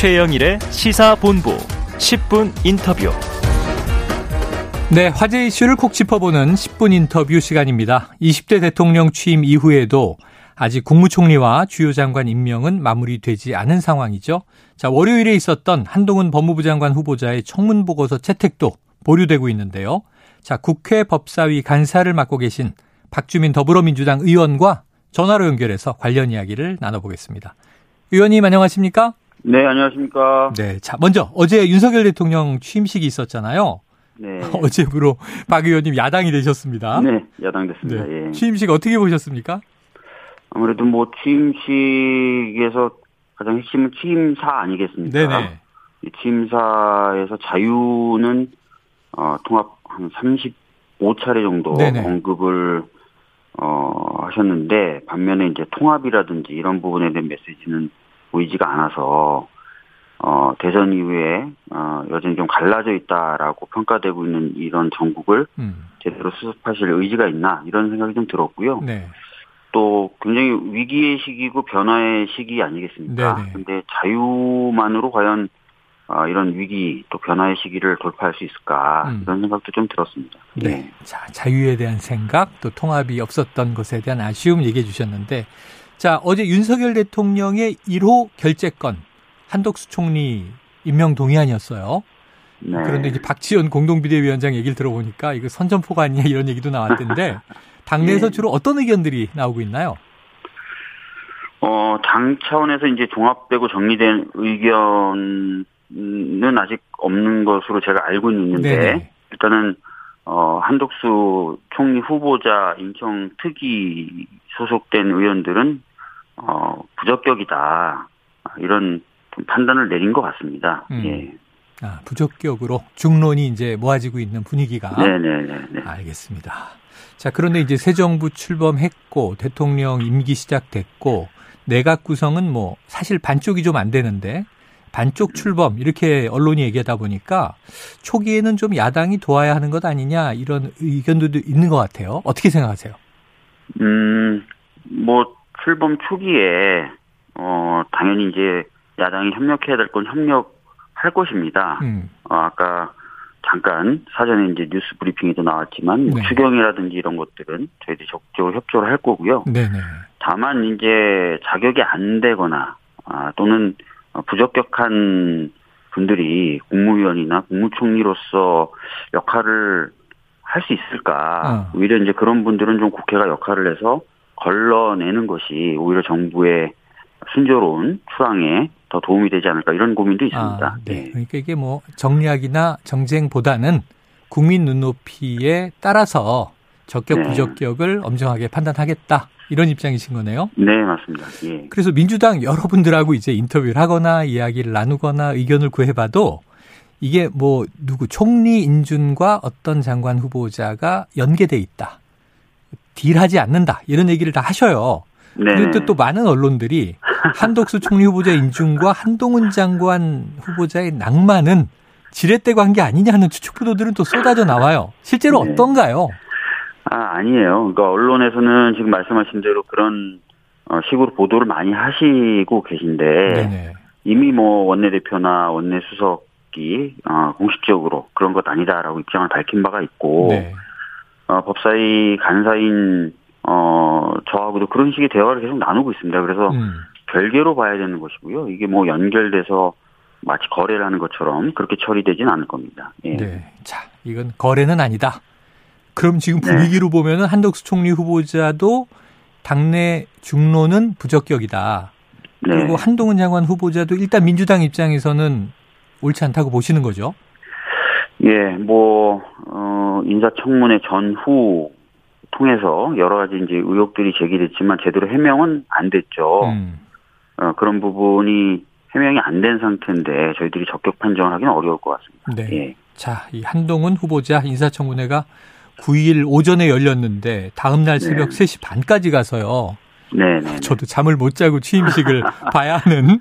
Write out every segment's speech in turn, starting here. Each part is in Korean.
최영일의 시사본부 10분 인터뷰. 네, 화제 이슈를 콕 짚어보는 10분 인터뷰 시간입니다. 20대 대통령 취임 이후에도 아직 국무총리와 주요 장관 임명은 마무리되지 않은 상황이죠. 자, 월요일에 있었던 한동훈 법무부 장관 후보자의 청문 보고서 채택도 보류되고 있는데요. 자, 국회 법사위 간사를 맡고 계신 박주민 더불어민주당 의원과 전화로 연결해서 관련 이야기를 나눠보겠습니다. 의원님 안녕하십니까? 네, 안녕하십니까? 네. 자, 먼저 어제 윤석열 대통령 취임식이 있었잖아요. 네. 어제부로 박 의원님 야당이 되셨습니다. 네, 야당 됐습니다. 네. 예. 취임식 어떻게 보셨습니까? 아무래도 뭐 취임식에서 가장 핵심은 취임사 아니겠습니까? 네네. 이 취임사에서 자유는 어, 통합 한 35차례 정도 네네. 언급을 어, 하셨는데 반면에 이제 통합이라든지 이런 부분에 대한 메시지는 보이지가 않아서 어, 대선 이후에 어, 여전히 좀 갈라져 있다라고 평가되고 있는 이런 전국을 음. 제대로 수습하실 의지가 있나 이런 생각이 좀 들었고요. 네. 또 굉장히 위기의 시기고 변화의 시기 아니겠습니까? 네네. 근데 자유만으로 과연 아, 이런 위기 또 변화의 시기를 돌파할 수 있을까 음. 이런 생각도 좀 들었습니다. 네. 예. 자, 자유에 대한 생각, 또 통합이 없었던 것에 대한 아쉬움 얘기해 주셨는데, 자, 어제 윤석열 대통령의 1호 결재권, 한덕수 총리 임명 동의안이었어요. 네. 그런데 이제 박지원 공동비대위원장 얘기를 들어보니까 이거 선전포가 아니냐 이런 얘기도 나왔던데, 당내에서 예. 주로 어떤 의견들이 나오고 있나요? 어, 당 차원에서 이제 종합되고 정리된 의견은 아직 없는 것으로 제가 알고는 있는데 네네. 일단은 어, 한덕수 총리 후보자 인청 특위 소속된 의원들은 어, 부적격이다. 이런 좀 판단을 내린 것 같습니다. 음. 예. 아, 부적격으로 중론이 이제 모아지고 있는 분위기가. 네네네. 알겠습니다. 자, 그런데 이제 새 정부 출범했고 대통령 임기 시작됐고 내각 구성은 뭐 사실 반쪽이 좀 안 되는데 반쪽 출범 이렇게 언론이 얘기하다 보니까 초기에는 좀 야당이 도와야 하는 것 아니냐 이런 의견도 있는 것 같아요. 어떻게 생각하세요? 음, 뭐, 출범 초기에, 어, 당연히 이제 야당이 협력해야 될 건 협력할 것입니다. 음, 어, 아까 잠깐 사전에 이제 뉴스 브리핑에도 나왔지만 뭐 네. 추경이라든지 이런 것들은 저희들이 적극적으로 협조를 할 거고요. 네네. 다만 이제 자격이 안 되거나 아, 또는 부적격한 분들이 국무위원이나 국무총리로서 역할을 할 수 있을까? 어. 오히려 이제 그런 분들은 좀 국회가 역할을 해서 걸러내는 것이 오히려 정부의 순조로운 출항에 더 도움이 되지 않을까 이런 고민도 있습니다. 아, 네. 예. 그러니까 이게 뭐 정략이나 정쟁보다는 국민 눈높이에 따라서 적격 네. 부적격을 엄정하게 판단하겠다 이런 입장이신 거네요. 네, 맞습니다. 예. 그래서 민주당 여러분들하고 이제 인터뷰를 하거나 이야기를 나누거나 의견을 구해봐도 이게 뭐 누구 총리 인준과 어떤 장관 후보자가 연계돼 있다. 딜하지 않는다. 이런 얘기를 다 하셔요. 네. 그런데 또 많은 언론들이 한덕수 총리 후보자 인준과 한동훈 장관 후보자의 낭만은 지렛대고 한게 아니냐는 추측 보도들은 또 쏟아져 나와요. 실제로 네. 어떤가요? 아, 아니에요. 그러니까 언론에서는 지금 말씀하신 대로 그런 어, 식으로 보도를 많이 하시고 계신데 네네. 이미 뭐 원내대표나 원내수석이 어, 공식적으로 그런 것 아니다라고 입장을 밝힌 바가 있고 네. 어, 법사위 간사인 어, 저하고도 그런 식의 대화를 계속 나누고 있습니다. 그래서 음. 별개로 봐야 되는 것이고요. 이게 뭐 연결돼서 마치 거래를 하는 것처럼 그렇게 처리되진 않을 겁니다. 예. 네. 자, 이건 거래는 아니다. 그럼 지금 네. 분위기로 보면은 한덕수 총리 후보자도 당내 중론은 부적격이다. 네. 그리고 한동훈 장관 후보자도 일단 민주당 입장에서는 옳지 않다고 보시는 거죠. 예, 뭐, 어, 인사청문회 전후 통해서 여러 가지 이제 의혹들이 제기됐지만 제대로 해명은 안 됐죠. 음. 어, 그런 부분이 해명이 안 된 상태인데 저희들이 적격 판정을 하기는 어려울 것 같습니다. 네. 예. 자, 이 한동훈 후보자 인사청문회가 9일 오전에 열렸는데 다음 날 새벽 네. 3시 반까지 가서요. 네네. 저도 잠을 못 자고 취임식을 봐야 하는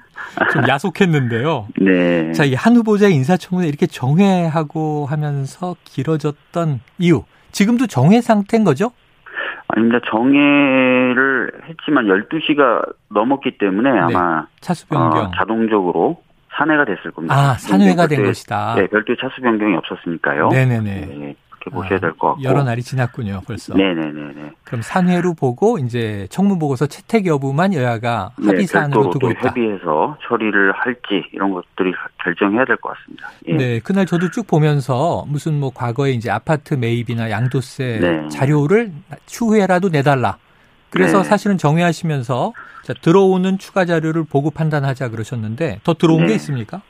좀 야속했는데요. 네. 자, 이 한 후보자의 인사청문회 이렇게 정회하고 하면서 길어졌던 이유. 지금도 정회 상태인 거죠? 아닙니다. 정해를 했지만 12시가 넘었기 때문에 아마 차수 변경. 어, 자동적으로 산회가 됐을 겁니다. 아, 산회가 된 것이다. 네, 별도의 차수 변경이 없었으니까요. 네네네. 네, 그렇게 보셔야 될것 같고. 여러 날이 지났군요, 벌써. 네네네네. 그럼 산회로 보고 이제 청문보고서 채택 여부만 여야가 합의 사안으로 별도로 두고 또 있다. 협의해서 처리를 할지 이런 것들이 결정해야 될 것 같습니다. 예. 네, 그날 저도 쭉 보면서 무슨 뭐 과거에 이제 아파트 매입이나 양도세 네. 자료를 추후에라도 내달라. 그래서 네. 사실은 정회하시면서 자, 들어오는 추가 자료를 보고 판단하자 그러셨는데 더 들어온 네. 게 있습니까?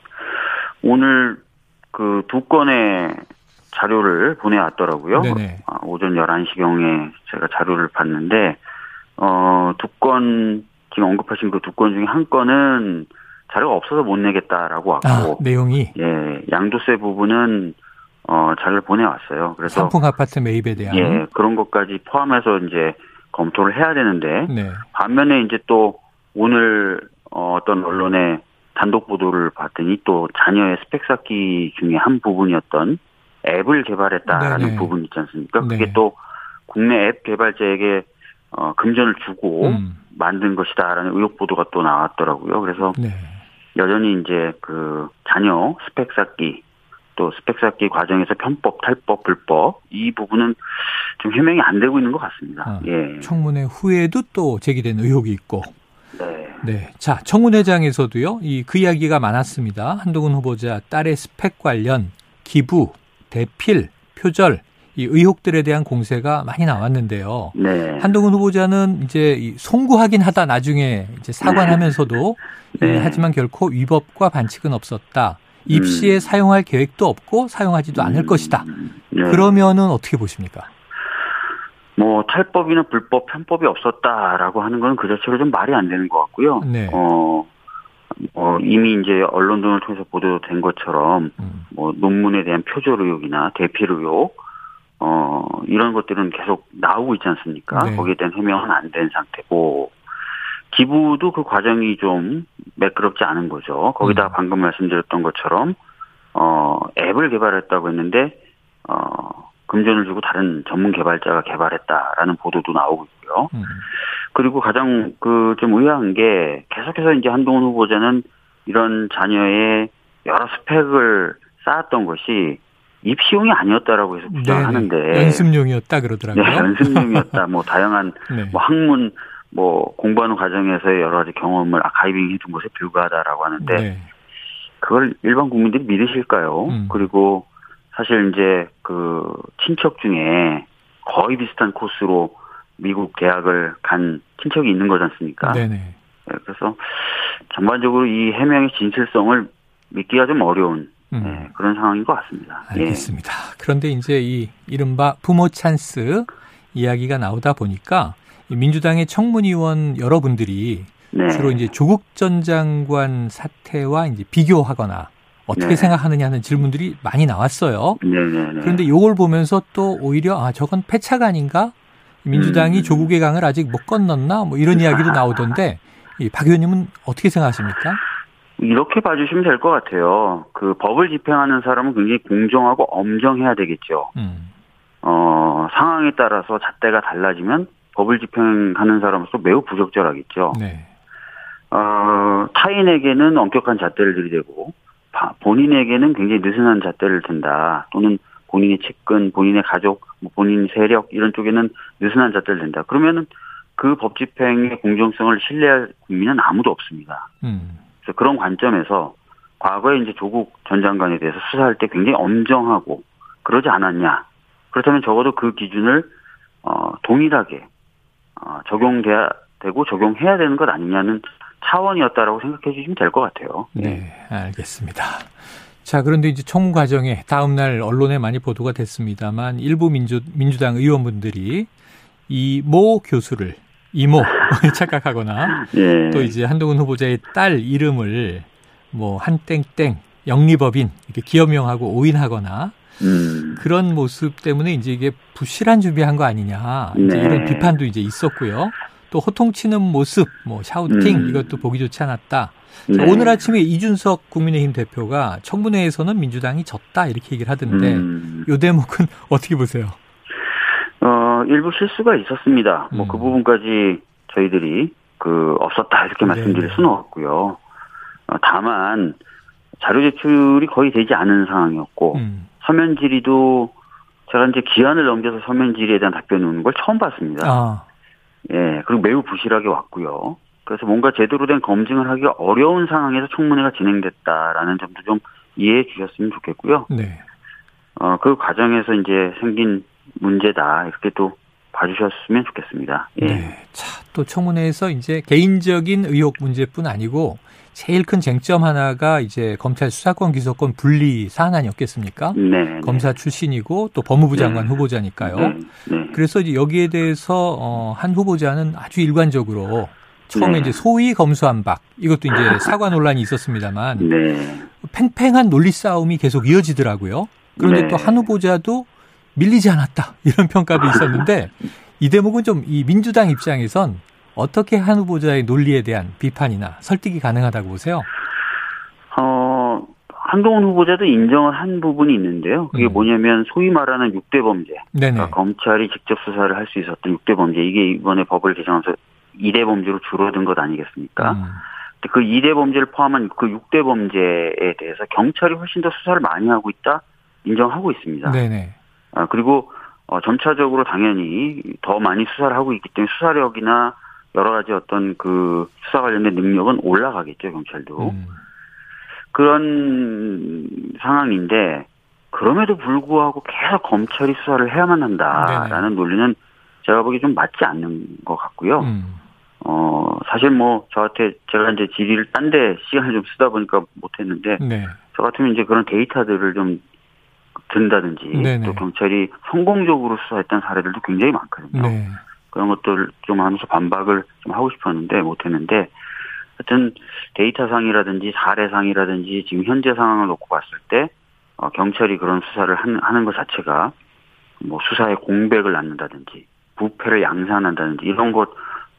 오늘 그 두 건의 자료를 보내왔더라고요. 네네. 아, 오전 11시경에 제가 자료를 봤는데, 어, 두 건, 지금 언급하신 그 두 건 중에 한 건은 자료가 없어서 못 내겠다라고 아, 왔고, 내용이 예, 양도세 부분은, 어, 자료를 보내왔어요. 그래서, 삼풍 아파트 매입에 대한 예, 그런 것까지 포함해서 이제 검토를 해야 되는데, 네. 반면에 이제 또 오늘 어, 어떤 언론의 단독 보도를 봤더니 또 자녀의 스펙 쌓기 중에 한 부분이었던 앱을 개발했다라는 네네. 부분 있지 않습니까? 네. 그게 또 국내 앱 개발자에게 어, 금전을 주고 음. 만든 것이다라는 의혹 보도가 또 나왔더라고요. 그래서 네. 여전히 이제 그 자녀 스펙 쌓기 또 스펙 쌓기 과정에서 편법, 탈법, 불법 이 부분은 좀 해명이 안 되고 있는 것 같습니다. 아, 예. 청문회 후에도 또 제기된 의혹이 있고 네. 네. 자, 청문회장에서도요, 이, 그 이야기가 많았습니다. 한동훈 후보자 딸의 스펙 관련 기부, 대필, 표절, 이 의혹들에 대한 공세가 많이 나왔는데요. 네. 한동훈 후보자는 이제 이 송구하긴 하다 나중에 이제 사과하면서도 네. 예, 하지만 결코 위법과 반칙은 없었다. 입시에 음. 사용할 계획도 없고 사용하지도 않을 음, 것이다. 네. 그러면은 어떻게 보십니까? 뭐 탈법이나 불법, 편법이 없었다라고 하는 건 그 자체로 좀 말이 안 되는 것 같고요. 네. 어, 어, 이미 이제 언론 등을 통해서 보도된 것처럼 음, 뭐 논문에 대한 표절 의혹이나 대필 의혹 어, 이런 것들은 계속 나오고 있지 않습니까? 네. 거기에 대한 해명은 안 된 상태고 기부도 그 과정이 좀 매끄럽지 않은 거죠. 거기다 음. 방금 말씀드렸던 것처럼 어, 앱을 개발했다고 했는데 어, 금전을 주고 다른 전문 개발자가 개발했다라는 보도도 나오고 있고요. 음, 그리고 가장 그 좀 의아한 게 계속해서 이제 한동훈 후보자는 이런 자녀의 여러 스펙을 쌓았던 것이 입시용이 아니었다라고 해서 주장하는데 네네. 연습용이었다 그러더라고요. 네, 연습용이었다. 뭐 다양한 네. 뭐 학문 뭐 공부하는 과정에서의 여러 가지 경험을 아카이빙 해둔 것에 불과하다라고 하는데 네. 그걸 일반 국민들이 믿으실까요? 음. 그리고 사실 이제 그 친척 중에 거의 비슷한 코스로 미국 대학을 간 친척이 있는 거지 않습니까? 네네. 네, 그래서 전반적으로 이 해명의 진실성을 믿기가 좀 어려운 음. 네, 그런 상황인 것 같습니다. 예. 알겠습니다. 그런데 이제 이 이른바 부모 찬스 이야기가 나오다 보니까 이 민주당의 청문위원 여러분들이 네. 주로 이제 조국 전 장관 사태와 이제 비교하거나 어떻게 네. 생각하느냐는 질문들이 많이 나왔어요. 네네네. 그런데 요걸 보면서 또 오히려 아 저건 패착 아닌가? 민주당이 음. 조국의 강을 아직 못 건넜나? 뭐 이런 이야기도 나오던데 이박 의원님은 어떻게 생각하십니까? 이렇게 봐주시면 될 것 같아요. 그 법을 집행하는 사람은 굉장히 공정하고 엄정해야 되겠죠. 음. 어, 상황에 따라서 잣대가 달라지면 법을 집행하는 사람으로서 매우 부적절하겠죠. 네. 어, 타인에게는 엄격한 잣대를 들이대고 바- 본인에게는 굉장히 느슨한 잣대를 든다. 또는 본인의 측근, 본인의 가족, 뭐 본인 세력 이런 쪽에는 느슨한 잣대를 댄다. 그러면은 그 법 집행의 공정성을 신뢰할 국민은 아무도 없습니다. 음. 그래서 그런 관점에서 과거에 이제 조국 전 장관에 대해서 수사할 때 굉장히 엄정하고 그러지 않았냐. 그렇다면 적어도 그 기준을 어, 동일하게 어, 적용돼야 되고 적용해야 되는 것 아니냐는 차원이었다라고 생각해 주시면 될 것 같아요. 네, 알겠습니다. 자, 그런데 이제 청문 과정에 다음 날 언론에 많이 보도가 됐습니다만 일부 민주 민주당 의원분들이 이 모 교수를 이모 착각하거나 예. 또 이제 한동훈 후보자의 딸 이름을 뭐 한땡땡 영리법인 이렇게 기업명하고 오인하거나 음. 그런 모습 때문에 이제 이게 부실한 준비한 거 아니냐 이제 네. 이런 비판도 이제 있었고요. 또 호통치는 모습, 뭐 샤우팅 음. 이것도 보기 좋지 않았다. 자, 네. 오늘 아침에 이준석 국민의힘 대표가 청문회에서는 민주당이 졌다 이렇게 얘기를 하던데 음. 요 대목은 어떻게 보세요? 어, 일부 실수가 있었습니다. 뭐 음. 그 부분까지 저희들이 그 없었다 이렇게 말씀드릴 네. 수는 없고요. 어, 다만 자료 제출이 거의 되지 않은 상황이었고 음. 서면 질의도 제가 이제 기한을 넘겨서 서면 질의에 대한 답변이 오는 걸 처음 봤습니다. 아, 예, 그리고 매우 부실하게 왔고요. 그래서 뭔가 제대로 된 검증을 하기가 어려운 상황에서 청문회가 진행됐다라는 점도 좀 이해해 주셨으면 좋겠고요. 네. 어, 그 과정에서 이제 생긴 문제다. 이렇게 또 봐주셨으면 좋겠습니다. 예. 네. 자, 또 청문회에서 이제 개인적인 의혹 문제뿐 아니고 제일 큰 쟁점 하나가 이제 검찰 수사권 기소권 분리 사안 아니었겠습니까? 네. 네. 검사 출신이고 또 법무부 장관 네. 후보자니까요. 네. 네. 그래서 이제 여기에 대해서 어, 한 후보자는 아주 일관적으로 처음에 네. 이제 소위 검수한 박 이것도 이제 사과 논란이 있었습니다만 네. 팽팽한 논리 싸움이 계속 이어지더라고요. 그런데 네. 또한 후보자도 밀리지 않았다 이런 평가도 있었는데 이 대목은 좀 이 민주당 입장에선 어떻게 한 후보자의 논리에 대한 비판이나 설득이 가능하다고 보세요? 어, 한동훈 후보자도 인정을 한 부분이 있는데요. 그게 음. 뭐냐면 소위 말하는 6대 범죄. 네네. 그러니까 검찰이 직접 수사를 할 수 있었던 6대 범죄. 이게 이번에 법을 개정해서 2대 범죄로 줄어든 것 아니겠습니까? 음. 그 2대 범죄를 포함한 그 6대 범죄에 대해서 경찰이 훨씬 더 수사를 많이 하고 있다 인정하고 있습니다. 네네. 아, 그리고 어, 점차적으로 당연히 더 많이 수사를 하고 있기 때문에 수사력이나 여러 가지 어떤 그 수사 관련된 능력은 올라가겠죠 경찰도 음. 그런 상황인데 그럼에도 불구하고 계속 검찰이 수사를 해야만 한다라는 논리는 제가 보기에 좀 맞지 않는 것 같고요. 음. 어 사실 뭐 저한테 제가 이제 질의를 딴 데 시간을 좀 쓰다 보니까 못했는데 네. 저 같으면 이제 그런 데이터들을 좀 든다든지 네네. 또 경찰이 성공적으로 수사했던 사례들도 굉장히 많거든요. 네. 그런 것들 좀 하면서 반박을 좀 하고 싶었는데 못했는데 하여튼 데이터상이라든지 사례상이라든지 지금 현재 상황을 놓고 봤을 때 어, 경찰이 그런 수사를 한- 하는 것 자체가 뭐 수사에 공백을 낳는다든지 부패를 양산한다든지 이런 것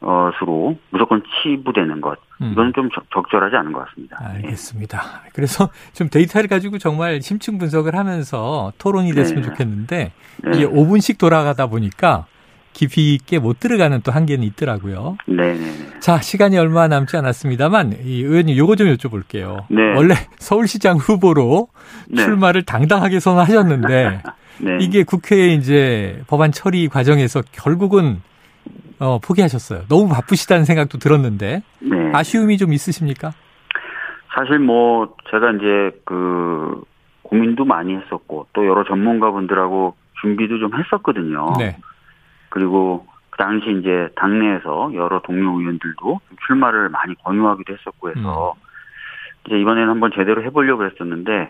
으로 무조건 치부되는 것 음. 이건 좀 적- 적절하지 않은 것 같습니다. 예. 알겠습니다. 그래서 좀 데이터를 가지고 정말 심층 분석을 하면서 토론이 됐으면 네. 좋겠는데 네. 이게 5분씩 돌아가다 보니까 깊이 있게 못 들어가는 또 한계는 있더라고요. 네네네. 자, 시간이 얼마 남지 않았습니다만 이 의원님 요거 좀 여쭤볼게요. 네. 원래 서울시장 후보로 네. 출마를 당당하게 선언하셨는데 네. 이게 국회에 이제 법안 처리 과정에서 결국은 어, 포기하셨어요. 너무 바쁘시다는 생각도 들었는데 네. 아쉬움이 좀 있으십니까? 사실 뭐 제가 이제 그 고민도 많이 했었고 또 여러 전문가분들하고 준비도 좀 했었거든요. 네. 그리고 그 당시 이제 당내에서 여러 동료 의원들도 좀 출마를 많이 권유하기도 했었고 해서 음. 이제 이번에는 한번 제대로 해보려고 했었는데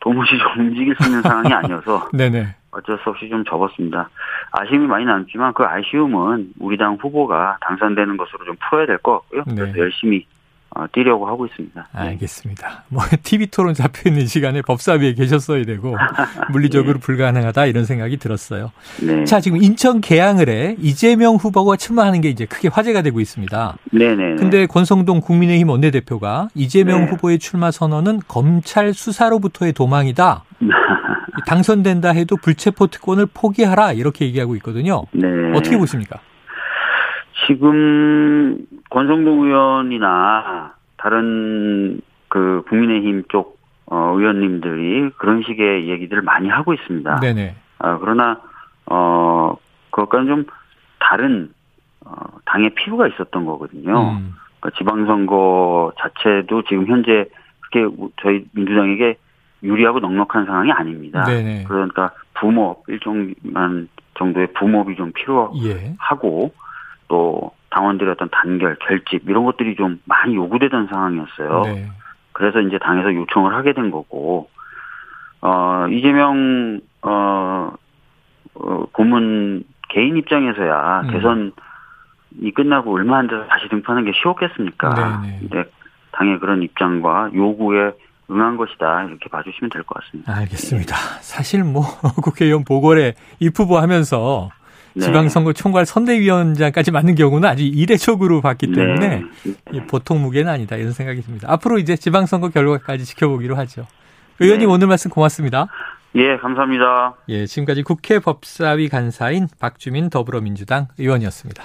도무지 좀 움직일 수 있는 상황이 아니어서 네네. 어쩔 수 없이 좀 접었습니다. 아쉬움이 많이 남지만 그 아쉬움은 우리 당 후보가 당선되는 것으로 좀 풀어야 될 것 같고요. 네. 그래서 열심히 어, 뛰려고 하고 있습니다. 네. 알겠습니다. 뭐 TV 토론 잡혀 있는 시간에 법사위에 계셨어야 되고 물리적으로 불가능하다 이런 생각이 들었어요. 네. 자, 지금 인천 계양을 해 이재명 후보가 출마하는 게 이제 크게 화제가 되고 있습니다. 네네. 근데 권성동 국민의힘 원내대표가 이재명 네. 후보의 출마 선언은 검찰 수사로부터의 도망이다. 당선된다 해도 불체포 특권을 포기하라 이렇게 얘기하고 있거든요. 네. 어떻게 보십니까? 지금 권성동 의원이나 다른 그 국민의힘 쪽 어, 의원님들이 그런 식의 얘기들을 많이 하고 있습니다. 네네. 아, 그러나 어 그것과는 좀 다른 어, 당의 필요가 있었던 거거든요. 음, 그러니까 지방선거 자체도 지금 현재 그렇게 우- 저희 민주당에게 유리하고 넉넉한 상황이 아닙니다. 네네. 그러니까 부모업 일정한 정도의 부모업이 좀 필요 예. 하고 또 당원들의 어떤 단결, 결집 이런 것들이 좀 많이 요구되던 상황이었어요. 네. 그래서 이제 당에서 요청을 하게 된 거고 어 이재명 어, 어 고문 개인 입장에서야 음. 대선이 끝나고 얼마 안 돼서 다시 등판하는 게 쉬웠겠습니까? 네네. 근데 당의 그런 입장과 요구에 응한 것이다 이렇게 봐주시면 될 것 같습니다. 알겠습니다. 사실 뭐 국회의원 보궐에 입후보 하면서 네. 지방선거 총괄 선대위원장까지 맡는 경우는 아주 이례적으로 봤기 때문에 네. 이 보통 무게는 아니다 이런 생각이 듭니다. 앞으로 이제 지방선거 결과까지 지켜보기로 하죠. 의원님 네. 오늘 말씀 고맙습니다. 예, 감사합니다. 예, 지금까지 국회 법사위 간사인 박주민 더불어민주당 의원이었습니다.